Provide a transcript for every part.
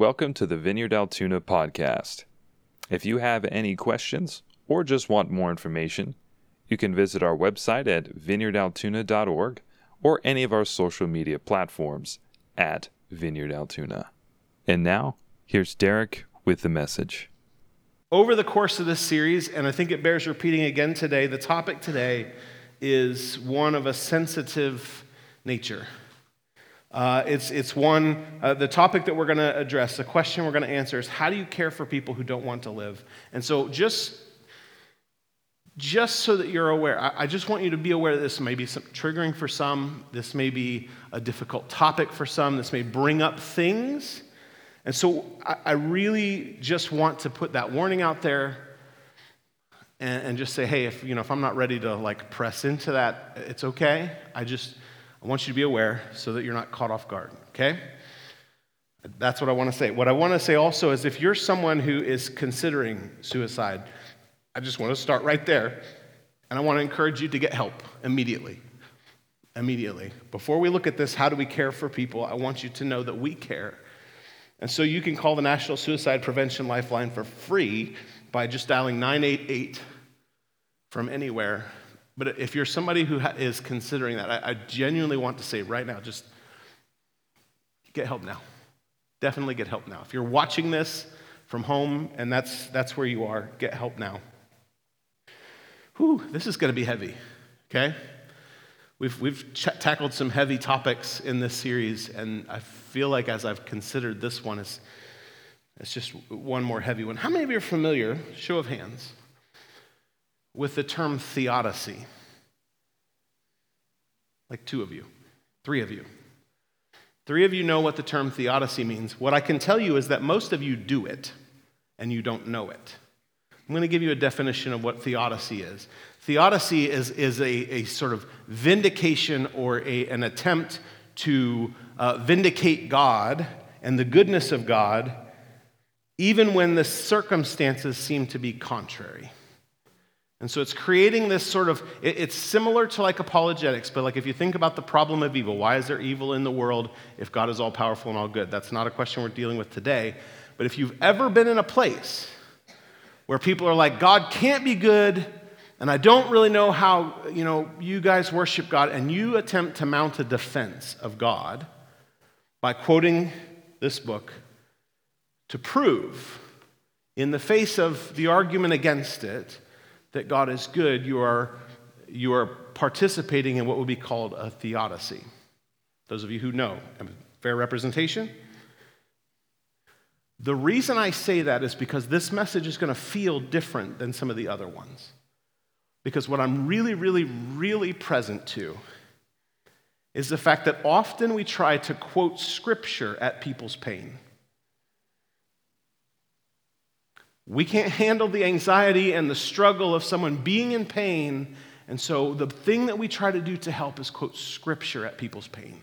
Welcome to the Vineyard Altoona podcast. If you have any questions or just want more information, you can visit our website at vineyardaltoona.org or any of our social media platforms at Vineyard Altoona. And now, here's Derek with the message. Over the course of this series, and I think it bears repeating again today, the topic today is one of a sensitive nature. Uh, it's, it's one, uh, the topic that we're going to address, the question we're going to answer is how do you care for people who don't want to live? And so just, just so that you're aware, I, I just want you to be aware that this may be some, triggering for some, this may be a difficult topic for some, this may bring up things. And so I, I really just want to put that warning out there and, and just say, hey, if, you know, if I'm not ready to like press into that, it's okay. I just, I want you to be aware so that you're not caught off guard, okay? That's what I want to say. What I want to say also is if you're someone who is considering suicide, I just want to start right there. And I want to encourage you to get help immediately. Immediately. Before we look at this, how do we care for people? I want you to know that we care. And so you can call the National Suicide Prevention Lifeline for free by just dialing 988 from anywhere but if you're somebody who is considering that, I, I genuinely want to say right now, just get help now. Definitely get help now. If you're watching this from home and that's, that's where you are, get help now. Whew, this is going to be heavy, okay? We've, we've ch- tackled some heavy topics in this series, and I feel like as I've considered this one, it's, it's just one more heavy one. How many of you are familiar, show of hands, with the term theodicy? Like two of you, three of you. Three of you know what the term theodicy means. What I can tell you is that most of you do it and you don't know it. I'm going to give you a definition of what theodicy is. Theodicy is, is a, a sort of vindication or a, an attempt to uh, vindicate God and the goodness of God, even when the circumstances seem to be contrary. And so it's creating this sort of, it's similar to like apologetics, but like if you think about the problem of evil, why is there evil in the world if God is all powerful and all good? That's not a question we're dealing with today. But if you've ever been in a place where people are like, God can't be good, and I don't really know how, you know, you guys worship God, and you attempt to mount a defense of God by quoting this book to prove, in the face of the argument against it, that God is good, you are, you are participating in what would be called a theodicy. Those of you who know, fair representation? The reason I say that is because this message is going to feel different than some of the other ones. Because what I'm really, really, really present to is the fact that often we try to quote scripture at people's pain. We can't handle the anxiety and the struggle of someone being in pain. And so the thing that we try to do to help is quote scripture at people's pain.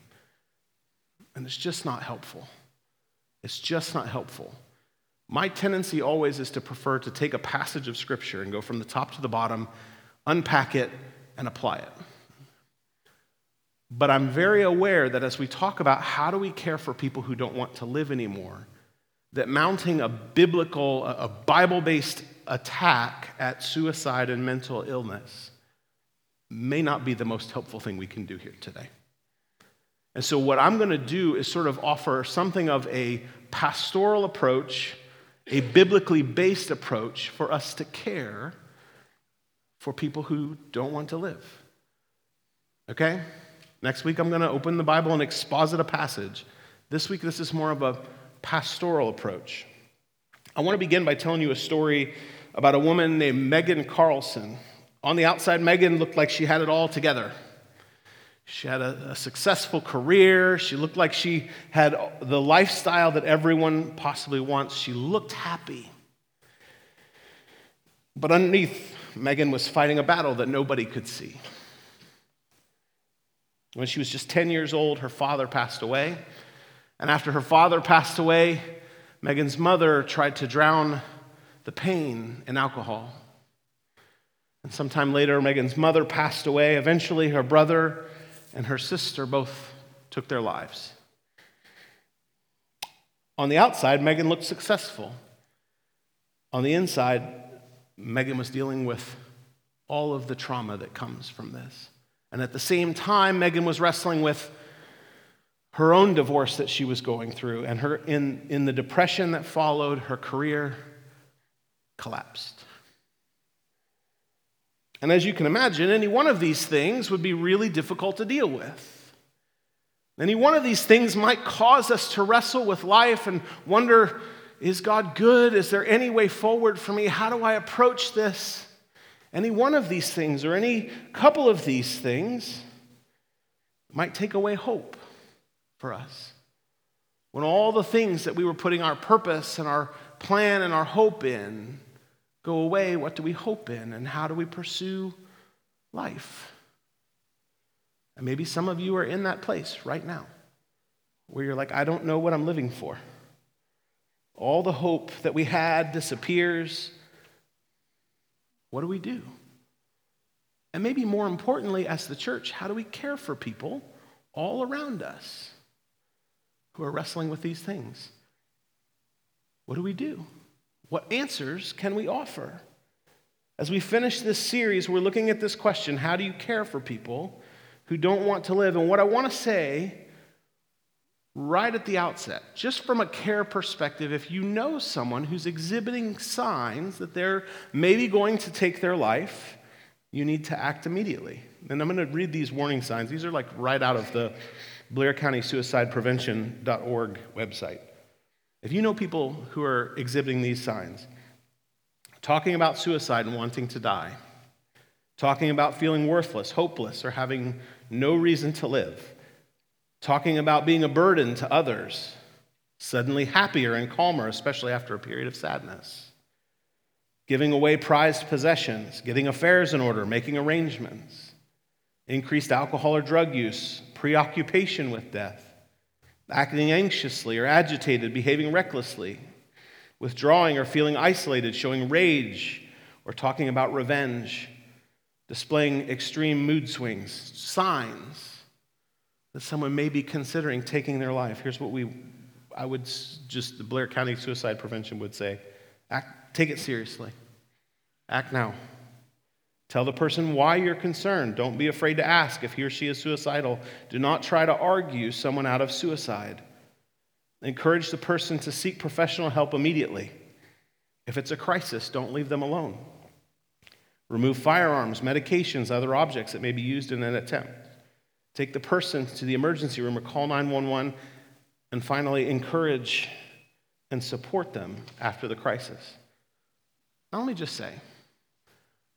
And it's just not helpful. It's just not helpful. My tendency always is to prefer to take a passage of scripture and go from the top to the bottom, unpack it, and apply it. But I'm very aware that as we talk about how do we care for people who don't want to live anymore, that mounting a biblical, a Bible based attack at suicide and mental illness may not be the most helpful thing we can do here today. And so, what I'm going to do is sort of offer something of a pastoral approach, a biblically based approach for us to care for people who don't want to live. Okay? Next week, I'm going to open the Bible and exposit a passage. This week, this is more of a pastoral approach. I want to begin by telling you a story about a woman named Megan Carlson. On the outside, Megan looked like she had it all together. She had a, a, successful career. She looked like she had the lifestyle that everyone possibly wants. She looked happy. But underneath, Megan was fighting a battle that nobody could see. When she was just 10 years old, her father passed away. And after her father passed away, Megan's mother tried to drown the pain in alcohol. And sometime later, Megan's mother passed away. Eventually, her brother and her sister both took their lives. On the outside, Megan looked successful. On the inside, Megan was dealing with all of the trauma that comes from this. And at the same time, Megan was wrestling with her own divorce that she was going through. And her, in, in the depression that followed, her career collapsed. And as you can imagine, any one of these things would be really difficult to deal with. Any one of these things might cause us to wrestle with life and wonder is God good? Is there any way forward for me? How do I approach this? Any one of these things or any couple of these things might take away hope for us. When all the things that we were putting our purpose and our plan and our hope in go away, what do we hope in and how do we pursue life? And maybe some of you are in that place right now where you're like, I don't know what I'm living for. All the hope that we had disappears. What do we do? And maybe more importantly, as the church, how do we care for people all around us who are wrestling with these things? What do we do? What answers can we offer? As we finish this series, we're looking at this question how do you care for people who don't want to live? And what I want to say right at the outset, just from a care perspective, if you know someone who's exhibiting signs that they're maybe going to take their life, you need to act immediately. And I'm going to read these warning signs. These are like right out of the Blair County Suicide Prevention.org website. If you know people who are exhibiting these signs, talking about suicide and wanting to die, talking about feeling worthless, hopeless, or having no reason to live, talking about being a burden to others, suddenly happier and calmer, especially after a period of sadness, giving away prized possessions, getting affairs in order, making arrangements, increased alcohol or drug use, preoccupation with death acting anxiously or agitated, behaving recklessly, withdrawing or feeling isolated, showing rage or talking about revenge, displaying extreme mood swings, signs that someone may be considering taking their life. Here's what we, I would just, the Blair County Suicide Prevention would say act, take it seriously. Act now. Tell the person why you're concerned. Don't be afraid to ask if he or she is suicidal. Do not try to argue someone out of suicide. Encourage the person to seek professional help immediately. If it's a crisis, don't leave them alone. Remove firearms, medications, other objects that may be used in an attempt. Take the person to the emergency room or call 911. And finally, encourage and support them after the crisis. Let me just say,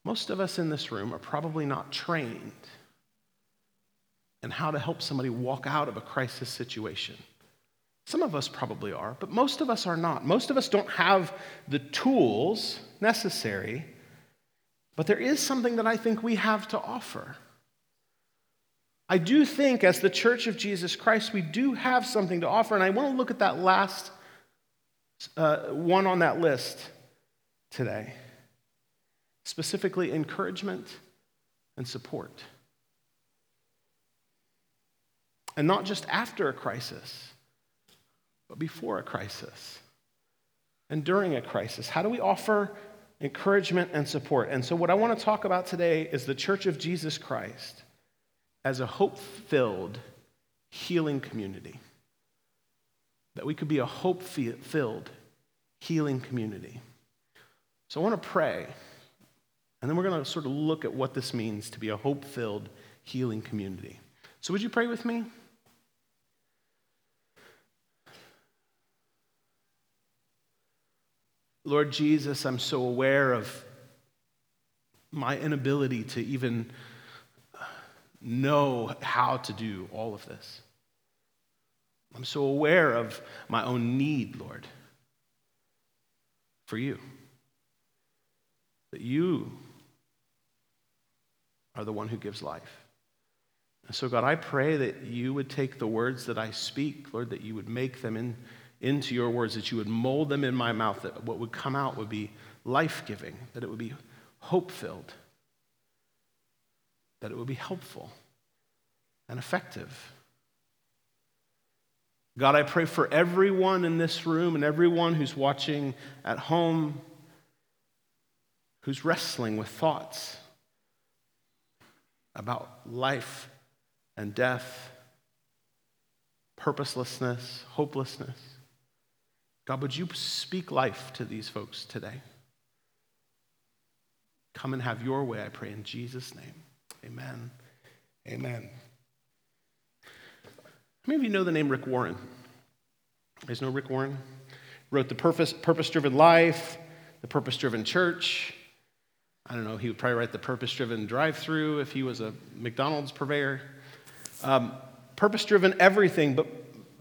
most of us in this room are probably not trained in how to help somebody walk out of a crisis situation. Some of us probably are, but most of us are not. Most of us don't have the tools necessary, but there is something that I think we have to offer. I do think, as the Church of Jesus Christ, we do have something to offer, and I want to look at that last uh, one on that list today specifically encouragement and support. And not just after a crisis, but before a crisis and during a crisis. How do we offer encouragement and support? And so, what I want to talk about today is the Church of Jesus Christ as a hope filled, healing community. That we could be a hope filled, healing community. So, I want to pray. And then we're going to sort of look at what this means to be a hope filled, healing community. So, would you pray with me? Lord Jesus, I'm so aware of my inability to even know how to do all of this. I'm so aware of my own need, Lord, for you. That you are the one who gives life. And so, God, I pray that you would take the words that I speak, Lord, that you would make them in, into your words, that you would mold them in my mouth, that what would come out would be life giving, that it would be hope filled, that it would be helpful and effective. God, I pray for everyone in this room and everyone who's watching at home who's wrestling with thoughts about life and death, purposelessness, hopelessness. God, would you speak life to these folks today? Come and have your way, I pray, in Jesus' name. Amen. Amen. How many of you know the name Rick Warren? You know Rick Warren? Wrote The Purpose Driven Life, The Purpose Driven Church. I don't know, he would probably write The Purpose Driven Drive Through if he was a McDonald's purveyor. Um, purpose driven everything, but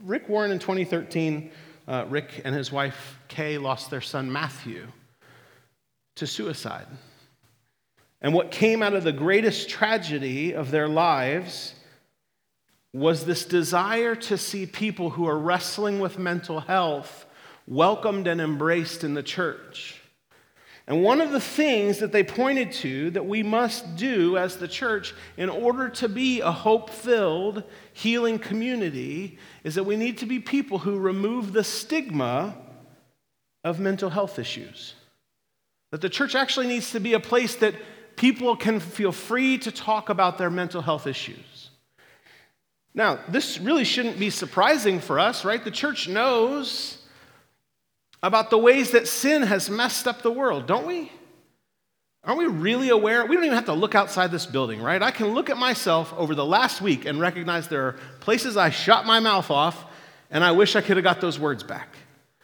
Rick Warren in 2013, uh, Rick and his wife Kay lost their son Matthew to suicide. And what came out of the greatest tragedy of their lives was this desire to see people who are wrestling with mental health welcomed and embraced in the church. And one of the things that they pointed to that we must do as the church in order to be a hope filled, healing community is that we need to be people who remove the stigma of mental health issues. That the church actually needs to be a place that people can feel free to talk about their mental health issues. Now, this really shouldn't be surprising for us, right? The church knows about the ways that sin has messed up the world, don't we? Aren't we really aware? We don't even have to look outside this building, right? I can look at myself over the last week and recognize there are places I shot my mouth off and I wish I could have got those words back,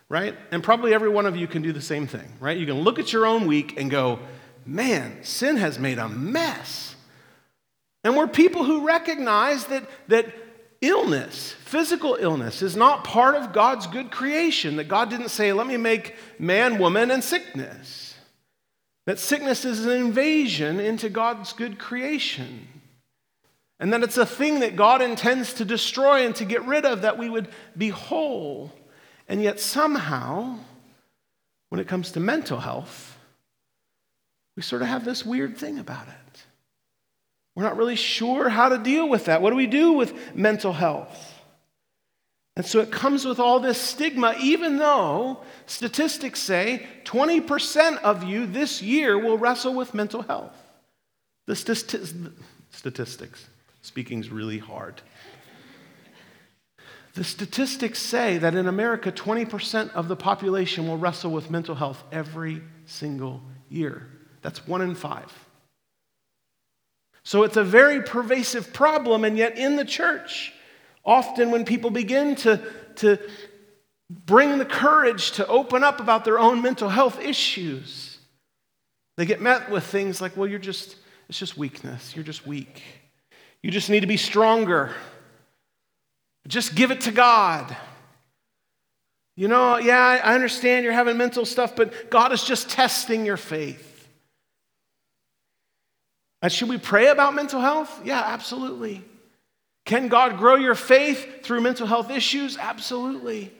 right? And probably every one of you can do the same thing, right? You can look at your own week and go, man, sin has made a mess. And we're people who recognize that, that illness, physical illness, is not part of God's good creation. That God didn't say, let me make man, woman, and sickness. That sickness is an invasion into God's good creation. And that it's a thing that God intends to destroy and to get rid of, that we would be whole. And yet, somehow, when it comes to mental health, we sort of have this weird thing about it. We're not really sure how to deal with that. What do we do with mental health? And so it comes with all this stigma, even though statistics say 20% of you this year will wrestle with mental health. The stati- statistics, speaking is really hard. The statistics say that in America, 20% of the population will wrestle with mental health every single year. That's one in five. So it's a very pervasive problem, and yet in the church, often when people begin to, to bring the courage to open up about their own mental health issues, they get met with things like, well, you're just, it's just weakness. You're just weak. You just need to be stronger. Just give it to God. You know, yeah, I understand you're having mental stuff, but God is just testing your faith. And should we pray about mental health? Yeah, absolutely. Can God grow your faith through mental health issues? Absolutely.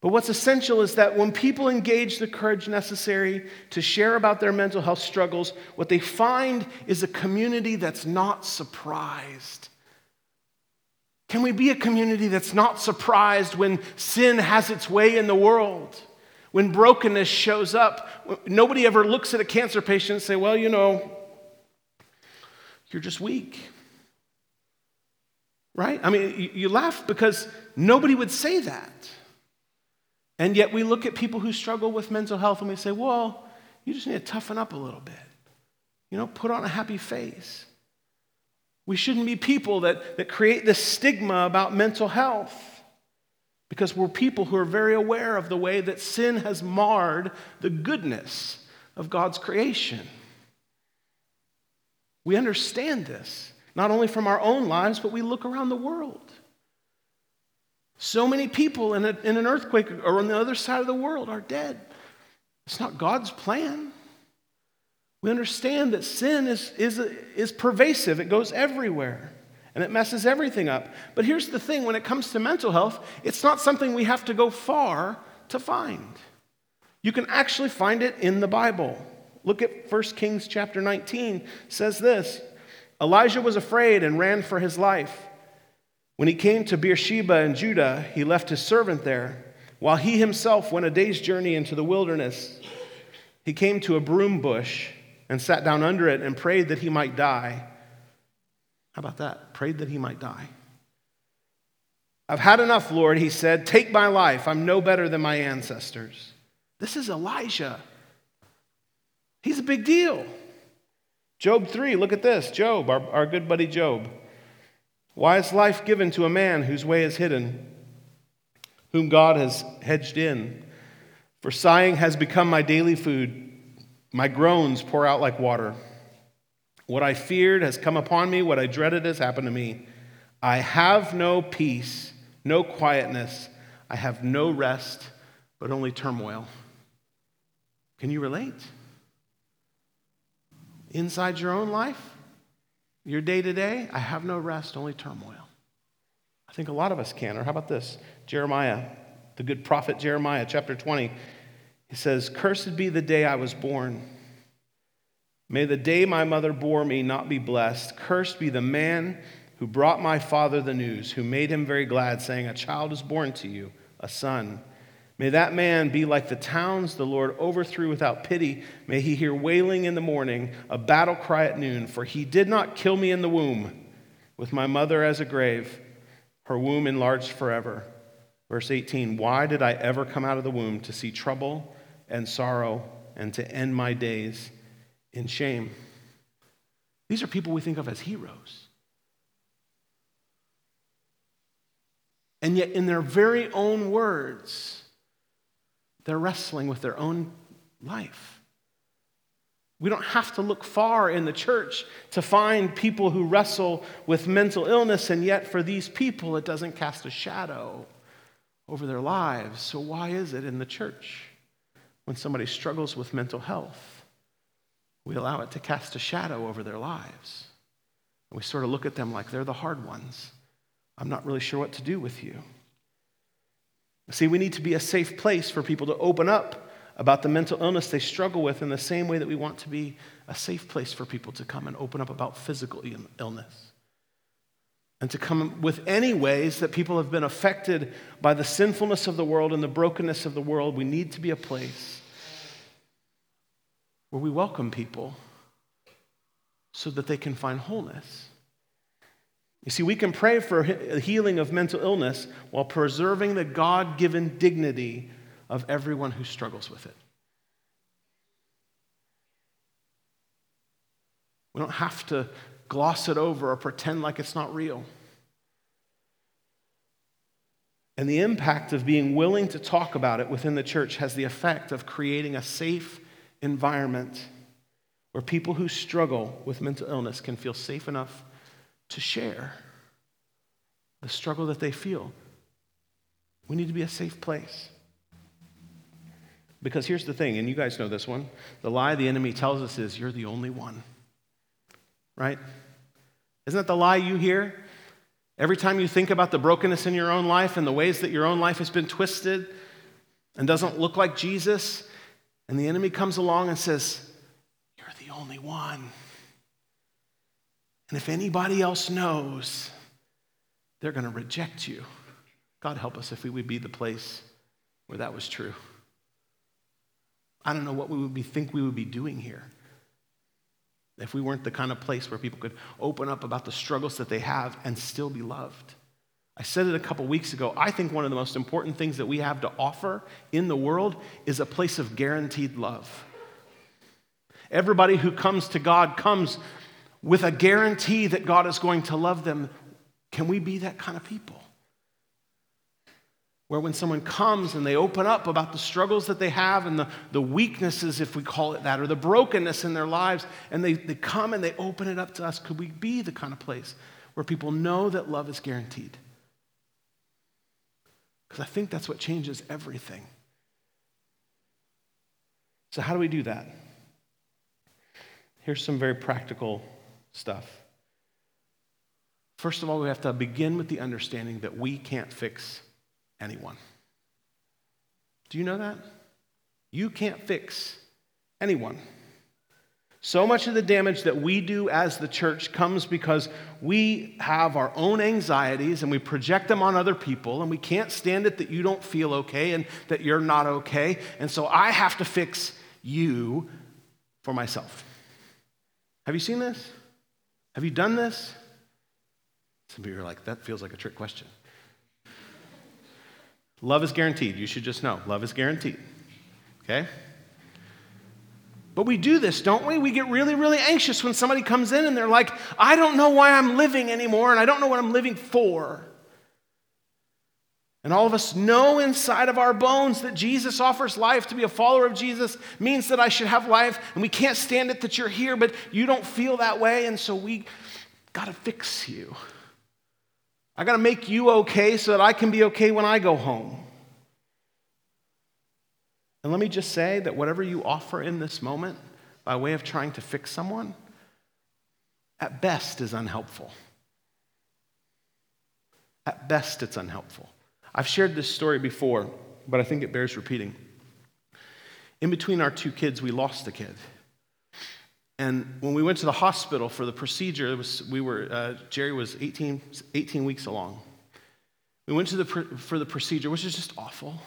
But what's essential is that when people engage the courage necessary to share about their mental health struggles, what they find is a community that's not surprised. Can we be a community that's not surprised when sin has its way in the world? When brokenness shows up, nobody ever looks at a cancer patient and say, well, you know, you're just weak. Right? I mean, you, laugh because nobody would say that. And yet we look at people who struggle with mental health and we say, well, you just need to toughen up a little bit. You know, put on a happy face. We shouldn't be people that, that create this stigma about mental health because we're people who are very aware of the way that sin has marred the goodness of God's creation. We understand this, not only from our own lives, but we look around the world. So many people in, a, in an earthquake or on the other side of the world are dead. It's not God's plan. We understand that sin is, is, is pervasive, it goes everywhere and it messes everything up. But here's the thing when it comes to mental health, it's not something we have to go far to find. You can actually find it in the Bible. Look at 1 Kings chapter 19 says this. Elijah was afraid and ran for his life. When he came to Beersheba in Judah, he left his servant there, while he himself went a day's journey into the wilderness. He came to a broom bush and sat down under it and prayed that he might die. How about that? Prayed that he might die. I've had enough, Lord, he said. Take my life. I'm no better than my ancestors. This is Elijah. He's a big deal. Job 3, look at this. Job, our, our good buddy Job. Why is life given to a man whose way is hidden, whom God has hedged in? For sighing has become my daily food. My groans pour out like water. What I feared has come upon me. What I dreaded has happened to me. I have no peace, no quietness. I have no rest, but only turmoil. Can you relate? Inside your own life? Your day to day, I have no rest, only turmoil. I think a lot of us can. Or how about this? Jeremiah, the good prophet Jeremiah, chapter 20. He says, Cursed be the day I was born. May the day my mother bore me not be blessed. Cursed be the man who brought my father the news, who made him very glad, saying, A child is born to you, a son. May that man be like the towns the Lord overthrew without pity. May he hear wailing in the morning, a battle cry at noon, for he did not kill me in the womb, with my mother as a grave, her womb enlarged forever. Verse 18 Why did I ever come out of the womb to see trouble and sorrow and to end my days in shame? These are people we think of as heroes. And yet, in their very own words, they're wrestling with their own life. We don't have to look far in the church to find people who wrestle with mental illness, and yet for these people, it doesn't cast a shadow over their lives. So, why is it in the church when somebody struggles with mental health, we allow it to cast a shadow over their lives? We sort of look at them like they're the hard ones. I'm not really sure what to do with you. See, we need to be a safe place for people to open up about the mental illness they struggle with in the same way that we want to be a safe place for people to come and open up about physical illness. And to come with any ways that people have been affected by the sinfulness of the world and the brokenness of the world. We need to be a place where we welcome people so that they can find wholeness. You see, we can pray for healing of mental illness while preserving the God given dignity of everyone who struggles with it. We don't have to gloss it over or pretend like it's not real. And the impact of being willing to talk about it within the church has the effect of creating a safe environment where people who struggle with mental illness can feel safe enough to share the struggle that they feel. We need to be a safe place. Because here's the thing, and you guys know this one the lie the enemy tells us is you're the only one. Right? Isn't that the lie you hear? Every time you think about the brokenness in your own life and the ways that your own life has been twisted and doesn't look like Jesus, and the enemy comes along and says, You're the only one. And if anybody else knows, they're going to reject you. God help us if we would be the place where that was true. I don't know what we would be, think we would be doing here if we weren't the kind of place where people could open up about the struggles that they have and still be loved. I said it a couple weeks ago. I think one of the most important things that we have to offer in the world is a place of guaranteed love. Everybody who comes to God comes with a guarantee that God is going to love them. Can we be that kind of people? Where when someone comes and they open up about the struggles that they have and the, the weaknesses, if we call it that, or the brokenness in their lives, and they, they come and they open it up to us, could we be the kind of place where people know that love is guaranteed? Because I think that's what changes everything. So, how do we do that? Here's some very practical stuff. First of all, we have to begin with the understanding that we can't fix anyone. Do you know that? You can't fix anyone. So much of the damage that we do as the church comes because we have our own anxieties and we project them on other people, and we can't stand it that you don't feel okay and that you're not okay. And so I have to fix you for myself. Have you seen this? Have you done this? Some of you are like, that feels like a trick question. Love is guaranteed. You should just know love is guaranteed. Okay? But we do this, don't we? We get really, really anxious when somebody comes in and they're like, I don't know why I'm living anymore and I don't know what I'm living for. And all of us know inside of our bones that Jesus offers life. To be a follower of Jesus means that I should have life, and we can't stand it that you're here, but you don't feel that way, and so we got to fix you. I got to make you okay so that I can be okay when I go home. And let me just say that whatever you offer in this moment by way of trying to fix someone, at best is unhelpful. At best, it's unhelpful. I've shared this story before, but I think it bears repeating. In between our two kids, we lost a kid. And when we went to the hospital for the procedure, was, we were, uh, Jerry was 18, 18 weeks along. We went to the, for the procedure, which is just awful.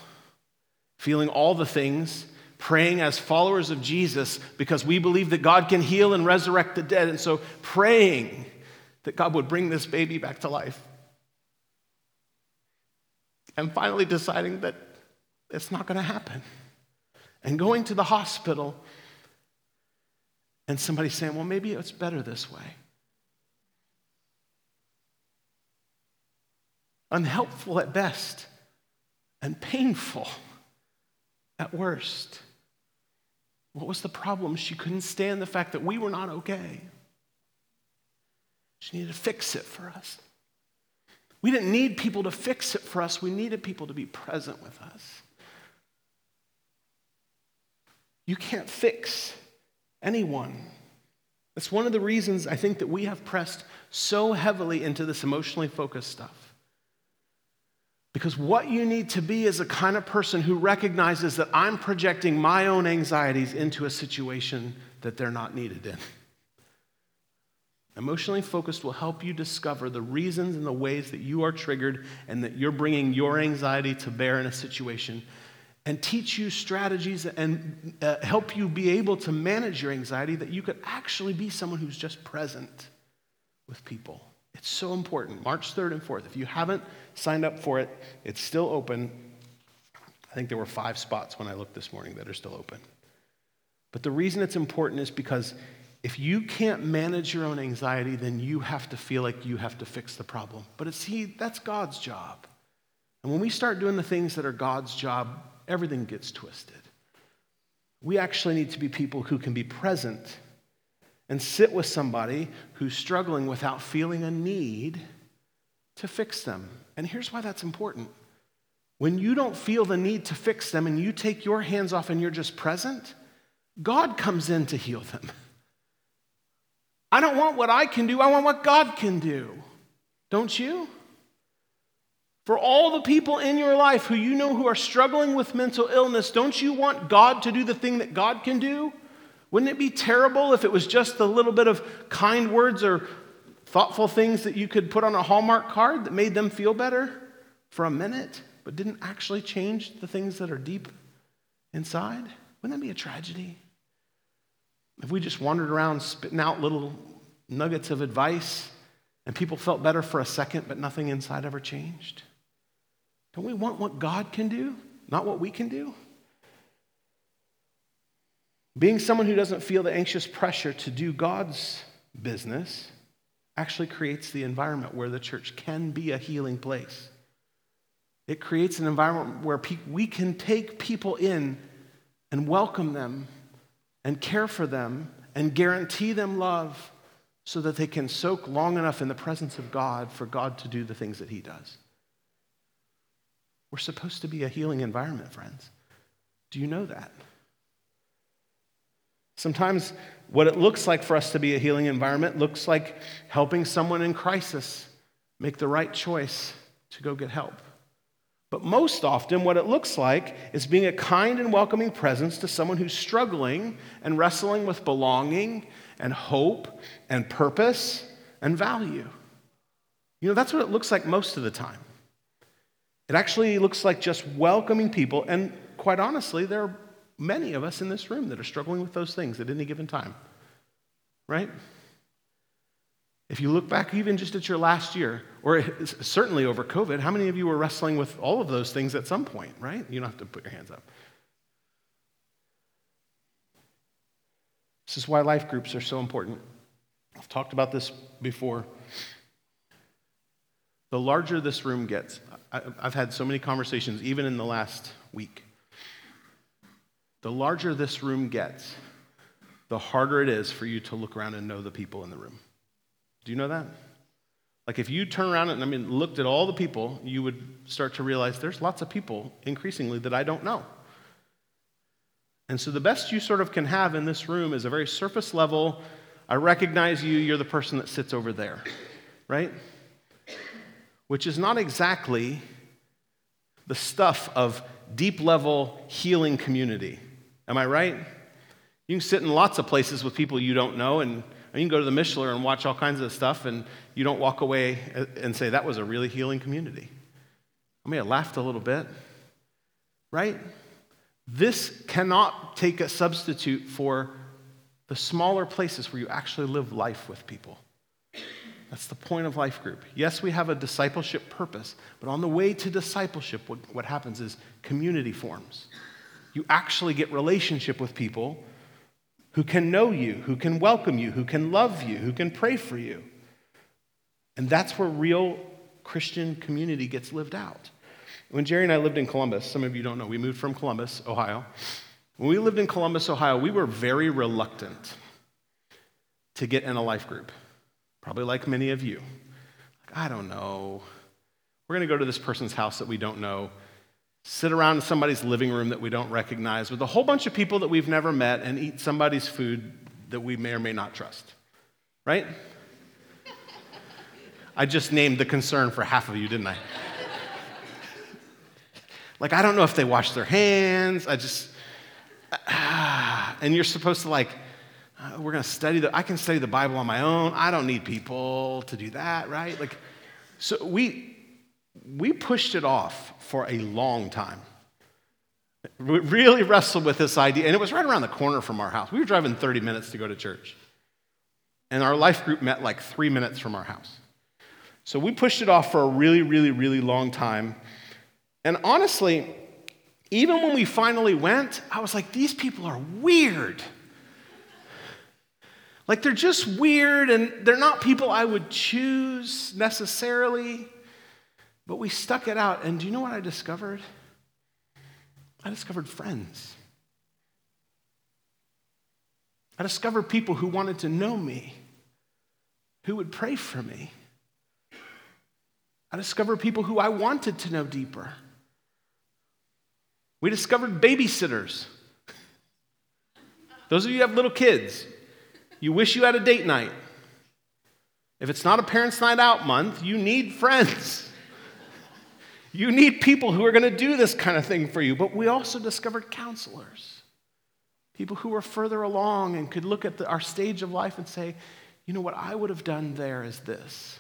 Feeling all the things, praying as followers of Jesus because we believe that God can heal and resurrect the dead. And so praying that God would bring this baby back to life and finally deciding that it's not going to happen. And going to the hospital and somebody saying, well, maybe it's better this way. Unhelpful at best and painful at worst. What was the problem? She couldn't stand the fact that we were not okay. She needed to fix it for us. We didn't need people to fix it for us, we needed people to be present with us. You can't fix anyone. That's one of the reasons I think that we have pressed so heavily into this emotionally focused stuff. Because what you need to be is a kind of person who recognizes that I'm projecting my own anxieties into a situation that they're not needed in. Emotionally focused will help you discover the reasons and the ways that you are triggered and that you're bringing your anxiety to bear in a situation and teach you strategies and uh, help you be able to manage your anxiety that you could actually be someone who's just present with people. It's so important. March 3rd and 4th. If you haven't signed up for it, it's still open. I think there were five spots when I looked this morning that are still open. But the reason it's important is because if you can't manage your own anxiety, then you have to feel like you have to fix the problem. But it's he, that's God's job. And when we start doing the things that are God's job, everything gets twisted. We actually need to be people who can be present and sit with somebody who's struggling without feeling a need to fix them. And here's why that's important. When you don't feel the need to fix them and you take your hands off and you're just present, God comes in to heal them. I don't want what I can do, I want what God can do. Don't you? For all the people in your life who you know who are struggling with mental illness, don't you want God to do the thing that God can do? Wouldn't it be terrible if it was just a little bit of kind words or thoughtful things that you could put on a Hallmark card that made them feel better for a minute, but didn't actually change the things that are deep inside? Wouldn't that be a tragedy? If we just wandered around spitting out little nuggets of advice and people felt better for a second, but nothing inside ever changed? Don't we want what God can do, not what we can do? Being someone who doesn't feel the anxious pressure to do God's business actually creates the environment where the church can be a healing place. It creates an environment where we can take people in and welcome them and care for them and guarantee them love so that they can soak long enough in the presence of God for God to do the things that He does. We're supposed to be a healing environment, friends. Do you know that? Sometimes what it looks like for us to be a healing environment looks like helping someone in crisis make the right choice to go get help. But most often, what it looks like is being a kind and welcoming presence to someone who's struggling and wrestling with belonging and hope and purpose and value. You know, that's what it looks like most of the time. It actually looks like just welcoming people. And quite honestly, there are many of us in this room that are struggling with those things at any given time, right? If you look back even just at your last year, or certainly over COVID, how many of you were wrestling with all of those things at some point, right? You don't have to put your hands up. This is why life groups are so important. I've talked about this before. The larger this room gets, I've had so many conversations, even in the last week. The larger this room gets, the harder it is for you to look around and know the people in the room. Do you know that? Like if you turn around and I mean looked at all the people, you would start to realize there's lots of people increasingly that I don't know. And so the best you sort of can have in this room is a very surface level, I recognize you, you're the person that sits over there, right? Which is not exactly the stuff of deep level healing community. Am I right? You can sit in lots of places with people you don't know, and you can go to the Mishler and watch all kinds of stuff, and you don't walk away and say, that was a really healing community. I may have laughed a little bit, right? This cannot take a substitute for the smaller places where you actually live life with people. That's the point of life group. Yes, we have a discipleship purpose, but on the way to discipleship, what, what happens is community forms. You actually get relationship with people who can know you, who can welcome you, who can love you, who can pray for you. And that's where real Christian community gets lived out. When Jerry and I lived in Columbus, some of you don't know, we moved from Columbus, Ohio. When we lived in Columbus, Ohio, we were very reluctant to get in a life group, probably like many of you. Like, I don't know. We're going to go to this person's house that we don't know, sit around in somebody's living room that we don't recognize with a whole bunch of people that we've never met and eat somebody's food that we may or may not trust. Right? I just named the concern for half of you, didn't I? like, I don't know if they wash their hands. I just, ah, and you're supposed to, like, uh, we're going to study the, I can study the Bible on my own. I don't need people to do that, right? Like, so we, we pushed it off for a long time. We really wrestled with this idea, and it was right around the corner from our house. We were driving 30 minutes to go to church. And our life group met like three minutes from our house. So we pushed it off for a really, really, really long time. And honestly, even when we finally went, I was like, these people are weird. Like, they're just weird, and they're not people I would choose necessarily. But we stuck it out, and do you know what I discovered? I discovered friends. I discovered people who wanted to know me, who would pray for me. I discovered people who I wanted to know deeper. We discovered babysitters. Those of you who have little kids, you wish you had a date night. If it's not a parents' night out month, you need friends. You need people who are going to do this kind of thing for you. But we also discovered counselors, people who were further along and could look at the, our stage of life and say, you know, what I would have done there is this.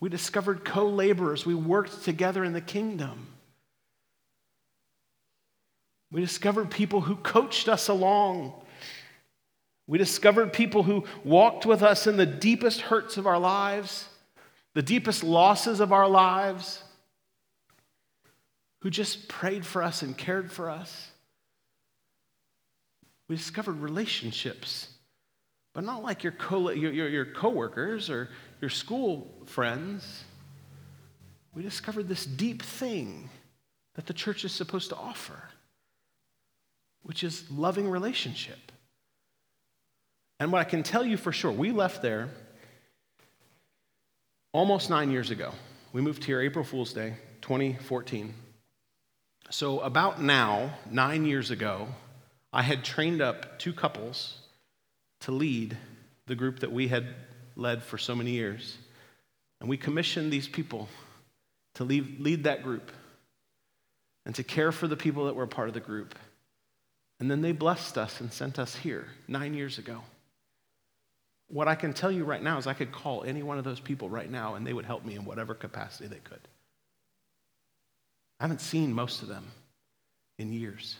We discovered co laborers. We worked together in the kingdom. We discovered people who coached us along. We discovered people who walked with us in the deepest hurts of our lives the deepest losses of our lives, who just prayed for us and cared for us. We discovered relationships, but not like your, co- your, your, your coworkers or your school friends. We discovered this deep thing that the church is supposed to offer, which is loving relationship. And what I can tell you for sure, we left there almost nine years ago. We moved here April Fool's Day, 2014. So, about now, nine years ago, I had trained up two couples to lead the group that we had led for so many years. And we commissioned these people to lead, lead that group and to care for the people that were part of the group. And then they blessed us and sent us here nine years ago. What I can tell you right now is I could call any one of those people right now and they would help me in whatever capacity they could. I haven't seen most of them in years.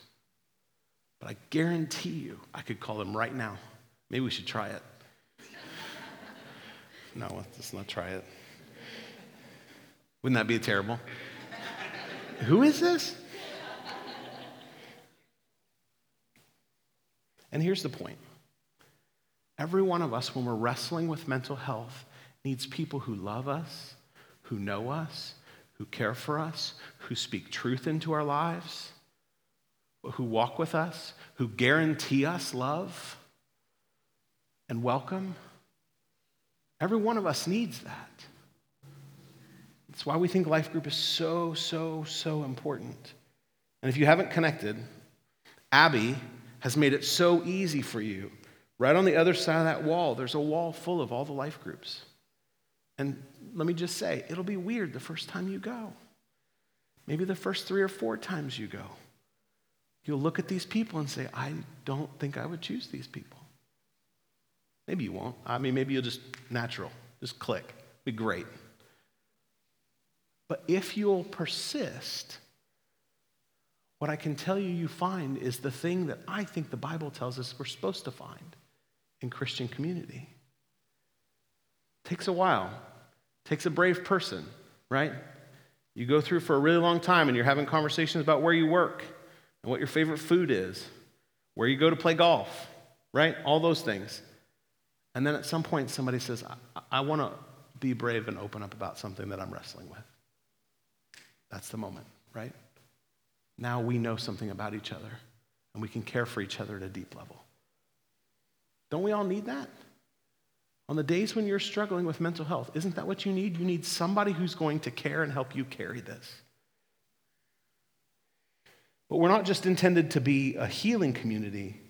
But I guarantee you I could call them right now. Maybe we should try it. no, let's not try it. Wouldn't that be terrible? Who is this? And here's the point every one of us, when we're wrestling with mental health, needs people who love us, who know us, who care for us, who speak truth into our lives, who walk with us, who guarantee us love and welcome. Every one of us needs that. That's why we think life group is so, so, so important. And if you haven't connected, Abby has made it so easy for you. Right on the other side of that wall, there's a wall full of all the life groups. And let me just say, it'll be weird the first time you go. Maybe the first three or four times you go. You'll look at these people and say, I don't think I would choose these people. Maybe you won't. I mean, maybe you'll just natural, just click. Be great. But if you'll persist, what I can tell you you find is the thing that I think the Bible tells us we're supposed to find in Christian community. Takes a while. Takes a brave person, right? You go through for a really long time and you're having conversations about where you work and what your favorite food is, where you go to play golf, right? All those things. And then at some point, somebody says, I, I want to be brave and open up about something that I'm wrestling with. That's the moment, right? Now we know something about each other and we can care for each other at a deep level. Don't we all need that? On the days when you're struggling with mental health, isn't that what you need? You need somebody who's going to care and help you carry this. But we're not just intended to be a healing community,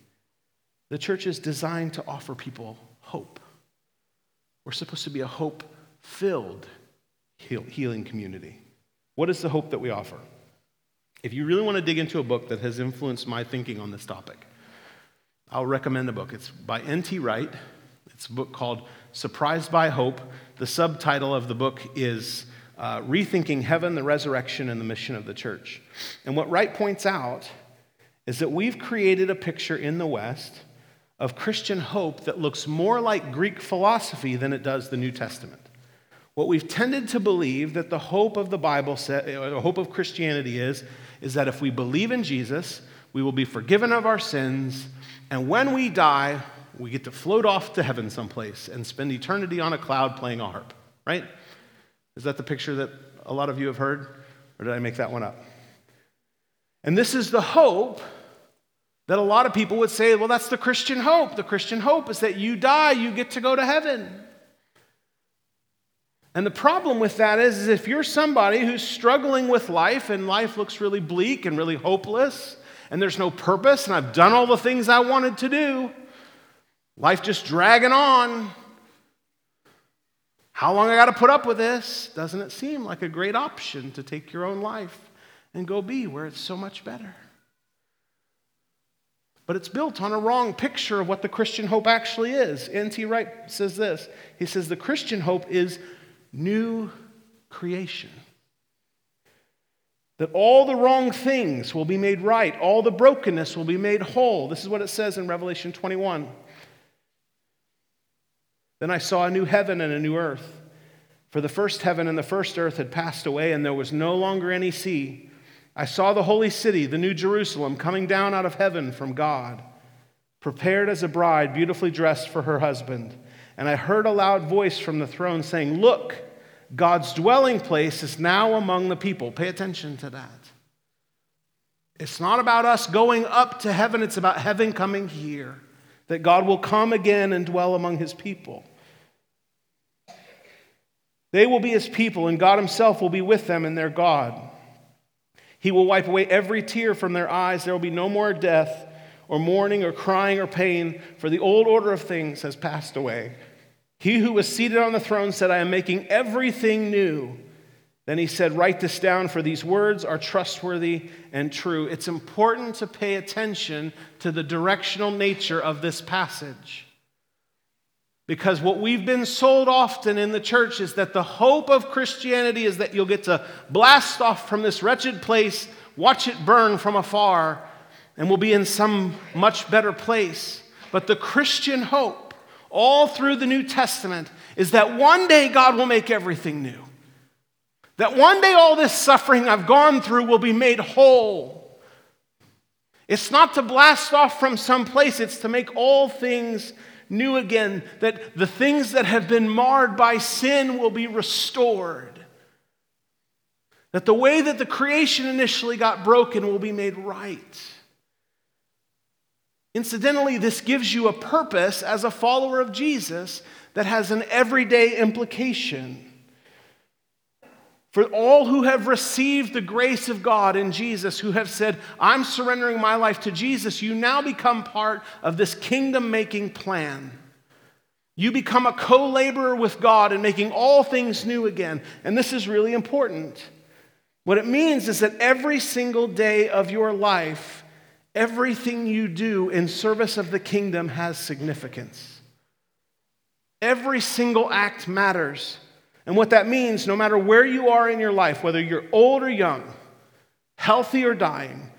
the church is designed to offer people hope. We're supposed to be a hope filled healing community. What is the hope that we offer? If you really want to dig into a book that has influenced my thinking on this topic, I'll recommend a book. It's by N.T. Wright. It's a book called Surprised by Hope. The subtitle of the book is uh, Rethinking Heaven, the Resurrection, and the Mission of the Church. And what Wright points out is that we've created a picture in the West of Christian hope that looks more like Greek philosophy than it does the New Testament. What we've tended to believe that the hope of the Bible, the uh, hope of Christianity is, is that if we believe in Jesus, we will be forgiven of our sins, and when we die, we get to float off to heaven someplace and spend eternity on a cloud playing a harp, right? Is that the picture that a lot of you have heard? Or did I make that one up? And this is the hope that a lot of people would say, well, that's the Christian hope. The Christian hope is that you die, you get to go to heaven. And the problem with that is, is if you're somebody who's struggling with life and life looks really bleak and really hopeless, and there's no purpose, and I've done all the things I wanted to do, life just dragging on. How long I got to put up with this? Doesn't it seem like a great option to take your own life and go be where it's so much better? But it's built on a wrong picture of what the Christian hope actually is. N.T. Wright says this He says, The Christian hope is new creation. That all the wrong things will be made right, all the brokenness will be made whole. This is what it says in Revelation 21. Then I saw a new heaven and a new earth. For the first heaven and the first earth had passed away, and there was no longer any sea. I saw the holy city, the new Jerusalem, coming down out of heaven from God, prepared as a bride, beautifully dressed for her husband. And I heard a loud voice from the throne saying, Look, God's dwelling place is now among the people. Pay attention to that. It's not about us going up to heaven, it's about heaven coming here. That God will come again and dwell among his people. They will be his people, and God himself will be with them and their God. He will wipe away every tear from their eyes. There will be no more death, or mourning, or crying, or pain, for the old order of things has passed away. He who was seated on the throne said, I am making everything new. Then he said, Write this down, for these words are trustworthy and true. It's important to pay attention to the directional nature of this passage. Because what we've been sold often in the church is that the hope of Christianity is that you'll get to blast off from this wretched place, watch it burn from afar, and we'll be in some much better place. But the Christian hope, all through the New Testament, is that one day God will make everything new. That one day all this suffering I've gone through will be made whole. It's not to blast off from some place, it's to make all things new again. That the things that have been marred by sin will be restored. That the way that the creation initially got broken will be made right. Incidentally, this gives you a purpose as a follower of Jesus that has an everyday implication. For all who have received the grace of God in Jesus, who have said, I'm surrendering my life to Jesus, you now become part of this kingdom making plan. You become a co laborer with God in making all things new again. And this is really important. What it means is that every single day of your life, everything you do in service of the kingdom has significance. Every single act matters. And what that means, no matter where you are in your life, whether you're old or young, healthy or dying,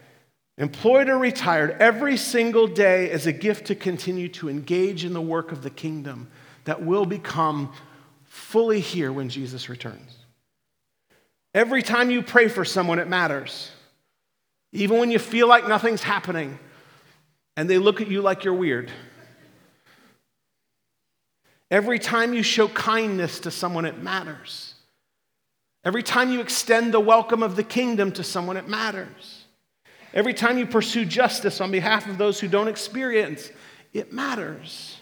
employed or retired, every single day is a gift to continue to engage in the work of the kingdom that will become fully here when Jesus returns. Every time you pray for someone, it matters. Even when you feel like nothing's happening and they look at you like you're weird. Every time you show kindness to someone, it matters. Every time you extend the welcome of the kingdom to someone, it matters. Every time you pursue justice on behalf of those who don't experience, it matters.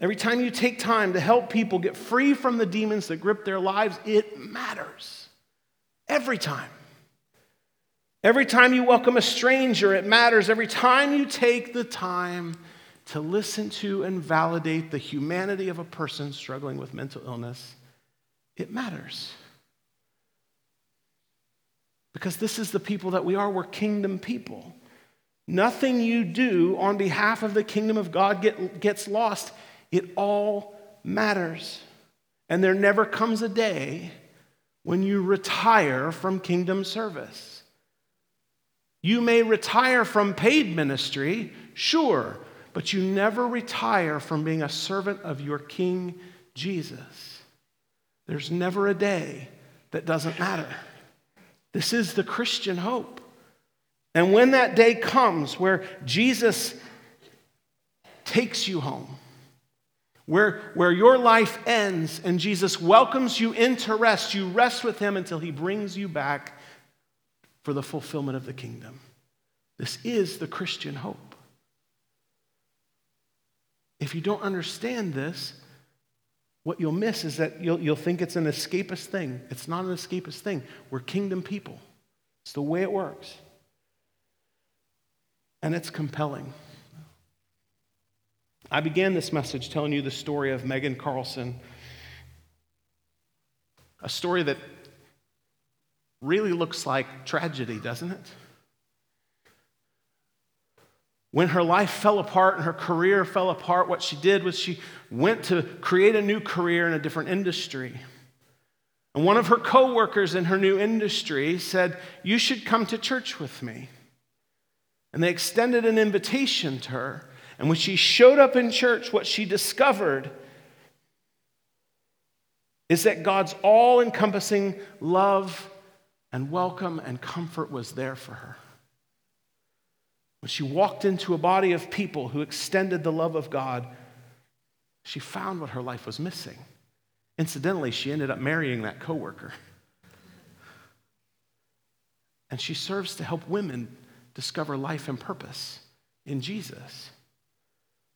Every time you take time to help people get free from the demons that grip their lives, it matters. Every time. Every time you welcome a stranger, it matters. Every time you take the time to listen to and validate the humanity of a person struggling with mental illness, it matters. Because this is the people that we are. We're kingdom people. Nothing you do on behalf of the kingdom of God get, gets lost. It all matters. And there never comes a day when you retire from kingdom service. You may retire from paid ministry, sure, but you never retire from being a servant of your King Jesus. There's never a day that doesn't matter. This is the Christian hope. And when that day comes where Jesus takes you home, where, where your life ends and Jesus welcomes you into rest, you rest with him until he brings you back for the fulfillment of the kingdom. This is the Christian hope. If you don't understand this, what you'll miss is that you'll, you'll think it's an escapist thing. It's not an escapist thing. We're kingdom people, it's the way it works. And it's compelling. I began this message telling you the story of Megan Carlson, a story that really looks like tragedy, doesn't it? When her life fell apart and her career fell apart, what she did was she went to create a new career in a different industry. And one of her coworkers in her new industry said, You should come to church with me. And they extended an invitation to her. And when she showed up in church, what she discovered is that God's all encompassing love and welcome and comfort was there for her. When she walked into a body of people who extended the love of God, she found what her life was missing. Incidentally, she ended up marrying that coworker. And she serves to help women discover life and purpose in Jesus.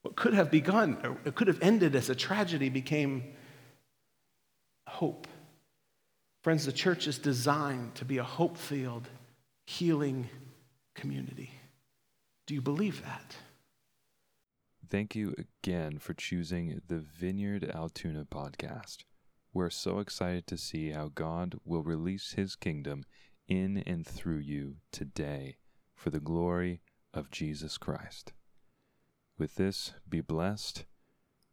What could have begun, it could have ended as a tragedy, became hope. Friends, the church is designed to be a hope filled, healing community. Do you believe that? Thank you again for choosing the Vineyard Altoona podcast. we're so excited to see how God will release his kingdom in and through you today for the glory of Jesus Christ. With this, be blessed,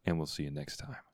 and we'll see you next time.